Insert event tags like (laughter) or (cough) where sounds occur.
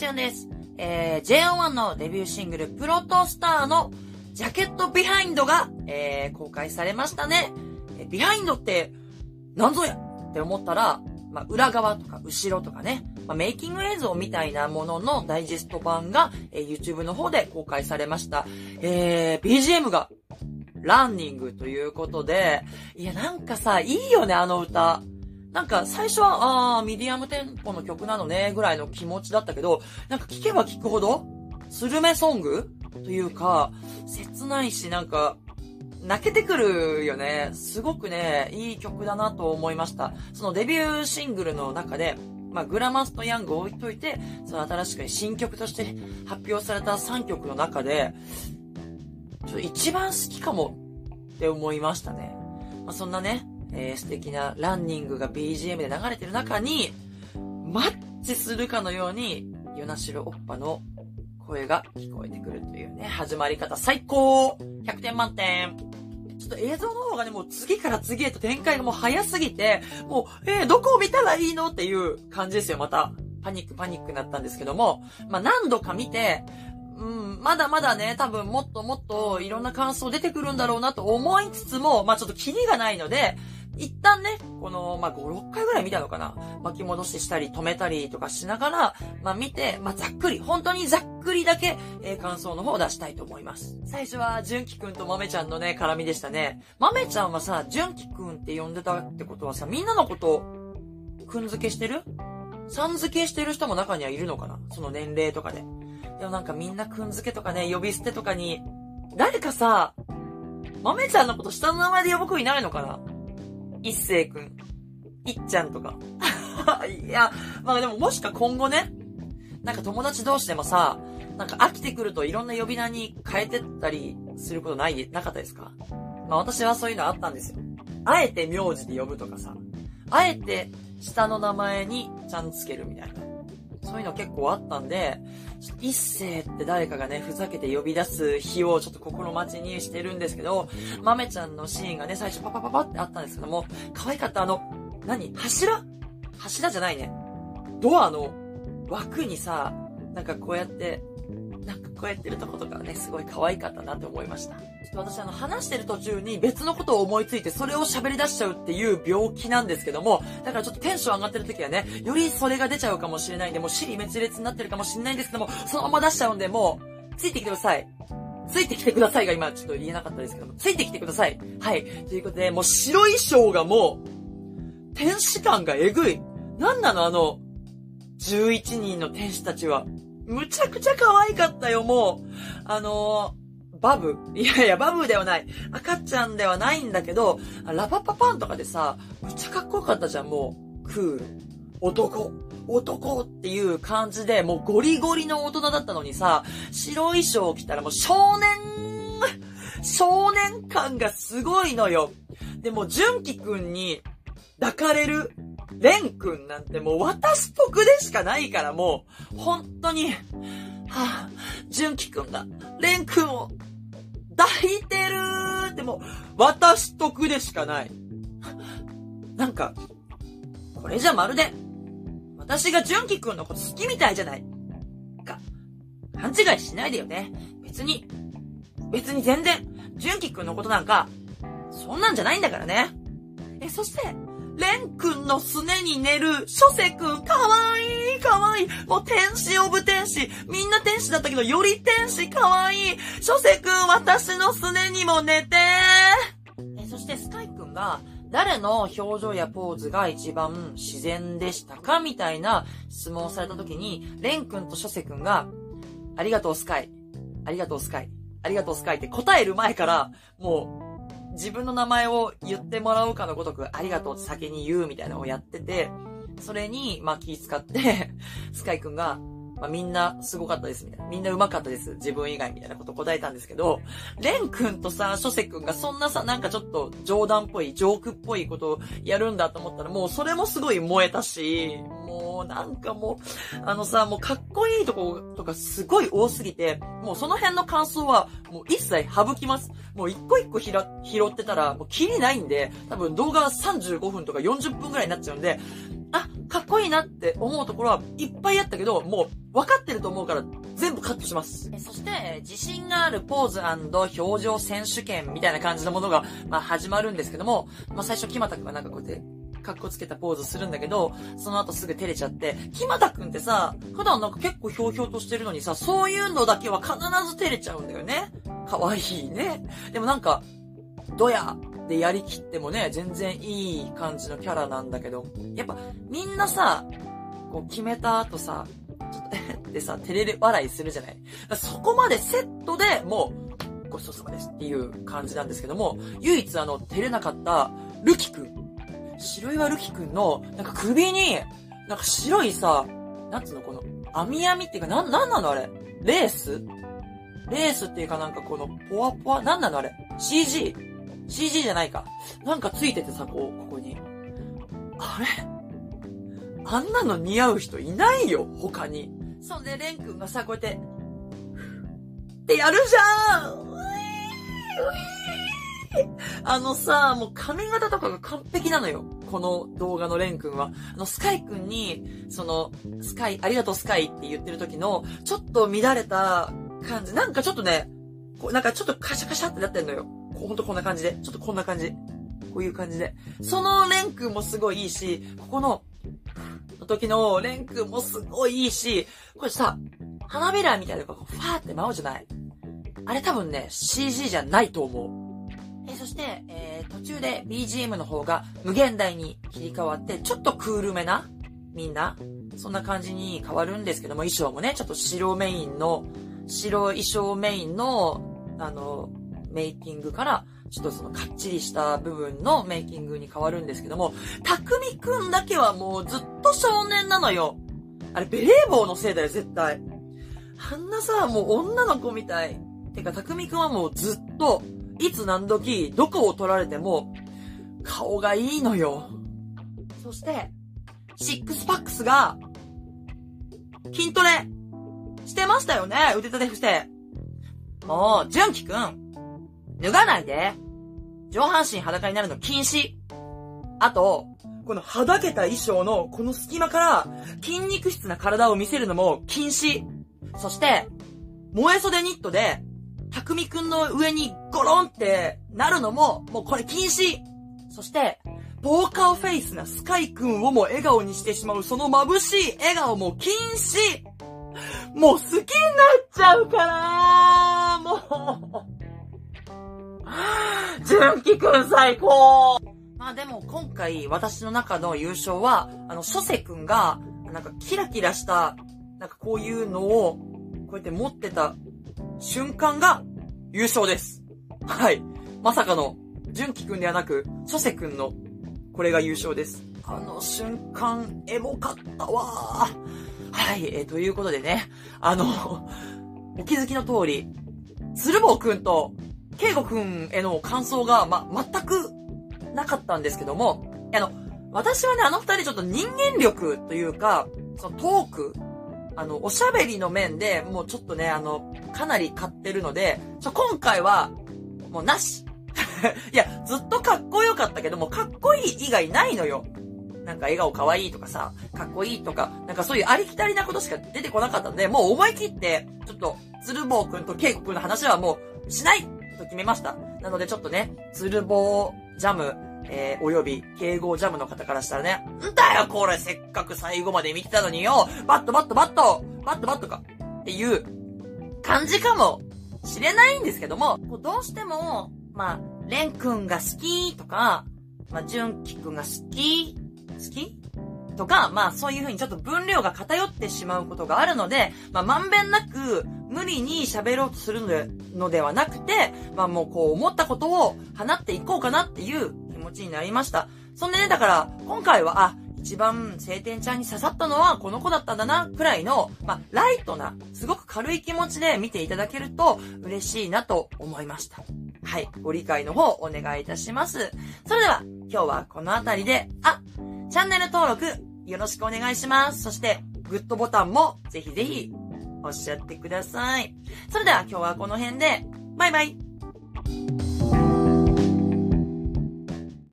ちゃんです。えー、JO1 のデビューシングル、 PROTOSTAR のジャケットビハインドが、えー、公開されましたね。えビハインドって、なんぞや？って思ったら、まあ、裏側とか後ろとかね、まあ、メイキング映像みたいなもののダイジェスト版が、えー、YouTube の方で公開されました。えー、BGM が、 RUNNING ということで、いや、なんかさ、いいよね、あの歌。なんか最初は、ああ、ミディアムテンポの曲なのね、ぐらいの気持ちだったけど、なんか聴けば聴くほど、スルメソングというか、切ないし、なんか、泣けてくるよね。すごくね、いい曲だなと思いました。そのデビューシングルの中で、まあ、グラマスとヤングを置いといて、その新しく新曲として発表された3曲の中で、ちょっと一番好きかもって思いましたね。まあ、そんなね、えー、素敵なランニングが BGM で流れてる中に、マッチするかのように、ヨナシロオッパの声が聞こえてくるというね、始まり方最高 !100 点満点ちょっと映像の方がね、もう次から次へと展開がもう早すぎて、もう、えー、どこを見たらいいのっていう感じですよ、また。パニックパニックになったんですけども、まあ、何度か見て、うん、まだまだね、多分もっともっといろんな感想出てくるんだろうなと思いつつも、まあ、ちょっとキリがないので、一旦ね、この、まあ、5、6回ぐらい見たのかな巻き戻ししたり止めたりとかしながら、まあ、見て、まあ、ざっくり、本当にざっくりだけ、えー、感想の方を出したいと思います。最初は、純喜くんと豆ちゃんのね、絡みでしたね。豆ちゃんはさ、純喜くんって呼んでたってことはさ、みんなのこと、くん付けしてる？さん付けしてる人も中にはいるのかな？その年齢とかで。でもなんかみんなくん付けとかね、呼び捨てとかに、誰かさ、豆ちゃんのこと下の名前で呼ぶ子いないのかな？一星くん、いっちゃんとか。(laughs) いや、まあでももしか今後ね、なんか友達同士でもさ、なんか飽きてくるといろんな呼び名に変えてったりすることない、なかったですか？まあ私はそういうのあったんですよ。あえて名字で呼ぶとかさ、あえて下の名前にちゃんつけるみたいな。そういうの結構あったんで、一世って誰かがね、ふざけて呼び出す日をちょっと心待ちにしてるんですけど、豆ちゃんのシーンがね、最初パパパパってあったんですけども、可愛かったあの、何？柱？柱じゃないね。ドアの枠にさ、なんかこうやってこうやってるとことかね、すごい可愛かったなって思いました。ちょっと私あの話してる途中に別のことを思いついてそれを喋り出しちゃうっていう病気なんですけども、だからちょっとテンション上がってる時はね、よりそれが出ちゃうかもしれないんで、もう尻滅裂になってるかもしれないんですけども、そのまま出しちゃうんで、もう、ついてきてください。ついてきてくださいが今ちょっと言えなかったですけども、ついてきてください。はい。ということで、もう白衣装がもう、天使感がえぐい。なんなのあの、11人の天使たちは。むちゃくちゃ可愛かったよ、もう。あのー、バブいやいや、バブではない。赤ちゃんではないんだけど、ラパパパンとかでさ、むちゃかっこよかったじゃん、もう。クール。男。男っていう感じで、もうゴリゴリの大人だったのにさ、白衣装を着たらもう少年、少年感がすごいのよ。でも、純喜くんに抱かれるレン君なんてもう私得でしかないからもう、本当に、はぁ、純喜くんが、レン君を抱いてるーってもう、私得でしかない。なんか、これじゃまるで、私が純喜くんのこと好きみたいじゃない。か、勘違いしないでよね。別に、別に全然、純喜くんのことなんか、そんなんじゃないんだからね。え、そして、レン君のすねに寝る、諸瀬君、かわいい、かわいい。もう天使オブ天使。みんな天使だったけど、より天使かわいい。諸瀬君、私のすねにも寝てえ、そしてスカイ君が、誰の表情やポーズが一番自然でしたかみたいな質問をされた時に、レン君と諸瀬君が、ありがとうスカイ。ありがとうスカイ。ありがとうスカイって答える前から、もう、自分の名前を言ってもらうかのごとく、ありがとうって先に言うみたいなのをやってて、それに、まあ気遣って (laughs) スカイ君が、まあみんなすごかったですみたいな。みんな上手かったです。自分以外みたいなこと答えたんですけど、レンくんとさ、ショセくんがそんなさ、なんかちょっと冗談っぽい、ジョークっぽいことをやるんだと思ったら、もうそれもすごい燃えたし、もうなんかもう、あのさ、もうかっこいいとことかすごい多すぎて、もうその辺の感想はもう一切省きます。もう一個一個拾ってたらもうキリないんで、多分動画35分とか40分くらいになっちゃうんで、かっこいいなって思うところはいっぱいあったけど、もう分かってると思うから、全部カットします。そして、自信があるポーズ表情選手権みたいな感じのものが、まあ始まるんですけども、まあ最初、木俣くんがなんかこうやって、かっこつけたポーズするんだけど、その後すぐ照れちゃって、木俣くんってさ、普段なんか結構ひょうひょうとしてるのにさ、そういうのだけは必ず照れちゃうんだよね。かわいいね。でもなんか、ドヤでやりきってもね、全然いい感じのキャラなんだけど、やっぱみんなさ、こう決めた後さ、ちょっと、えってさ、照れる笑いするじゃない？そこまでセットでもう、ごちそうさまですっていう感じなんですけども、唯一あの、照れなかった、ルキくん。白岩ルキくんの、なんか首に、なんか白いさ、なんつうのこの、網網っていうか、なん、なんなのあれ？レース？レースっていうかなんかこの、ポワポワ、なんなのあれ ?CG? CG じゃないか。なんかついててさ、こう、ここに。あれ？あんなの似合う人いないよ、他に。そんで、レン君がさ、こうやって、ってやるじゃんあのさ、もう髪型とかが完璧なのよ。この動画のレン君は。あの、スカイ君に、その、スカイ、ありがとうスカイって言ってる時の、ちょっと乱れた感じ。なんかちょっとね、こうなんかちょっとカシャカシャってなってんのよ。こほんとこんな感じで。ちょっとこんな感じ。こういう感じで。そのレン君もすごいいいし、ここの、の時のレン君もすごいいいし、これさ、花びらみたいなのがファーって舞うじゃないあれ多分ね、CG じゃないと思う。えそして、えー途中で BGM の方が無限大に切り替わって、ちょっとクールめな、みんな、そんな感じに変わるんですけども、衣装もね、ちょっと白メインの、白衣装メインの、あの、メイキングから、ちょっとそのかっちりした部分のメイキングに変わるんですけども、たくみくんだけはもうずっと少年なのよ。あれ、ベレー帽のせいだよ、絶対。あんなさ、もう女の子みたい。てか、たくみくんはもうずっと、いつ何時、どこを撮られても、顔がいいのよ。そして、シックスパックスが、筋トレ、してましたよね、腕立て伏せ。もう、純喜くん、脱がないで。上半身裸になるの禁止。あと、このはだけた衣装のこの隙間から筋肉質な体を見せるのも禁止。そして、燃え袖ニットで、たくみくんの上にゴロンってなるのも、もうこれ禁止。そして、ポーカーフェイスなスカイくんをも笑顔にしてしまうその眩しい笑顔も禁止。もう好きになっちゃうからもう。純喜くん最高まあでも今回私の中の優勝は、あの、諸瀬くんが、なんかキラキラした、なんかこういうのを、こうやって持ってた瞬間が優勝です。はい。まさかの、純喜くんではなく、諸瀬くんの、これが優勝です。あの瞬間、エモかったわー。はい、えーということでね、あの、お気づきの通り、鶴房くんと、慶吾くんへの感想が、ま、全くなかったんですけども、あの、私はね、あの二人ちょっと人間力というか、そのトーク、あの、おしゃべりの面でもうちょっとね、あの、かなり買ってるので、ちょ、今回は、もうなし。(laughs) いや、ずっとかっこよかったけども、かっこいい以外ないのよ。なんか笑顔可愛いいとかさ、かっこいいとか、なんかそういうありきたりなことしか出てこなかったので、もう思い切って、ちょっと、鶴房くんとケイコくんの話はもう、しないと決めました。なのでちょっとね、鶴房 JAM、えー、および、敬語ジャムの方からしたらね、んだよこれせっかく最後まで見てたのによ。バットバットバット。バットバットか。っていう感じかもしれないんですけども、こうどうしても、まあ、レンくんが好きとか、まあ、ジュンキくんが好き好き？とか、まあそういう風にちょっと分量が偏ってしまうことがあるので、まあまんべんなく無理に喋ろうとするのでのではなくて、まあもうこう思ったことを放っていこうかなっていう気持ちになりました。そんでね、だから今回は、あ、一番晴天ちゃんに刺さったのはこの子だったんだな、くらいの、まあライトな、すごく軽い気持ちで見ていただけると嬉しいなと思いました。はい。ご理解の方お願いいたします。それでは、今日はこの辺りで、あ、チャンネル登録よろしくお願いします。そして、グッドボタンもぜひぜひおっしゃってください。それでは今日はこの辺で、バイバイ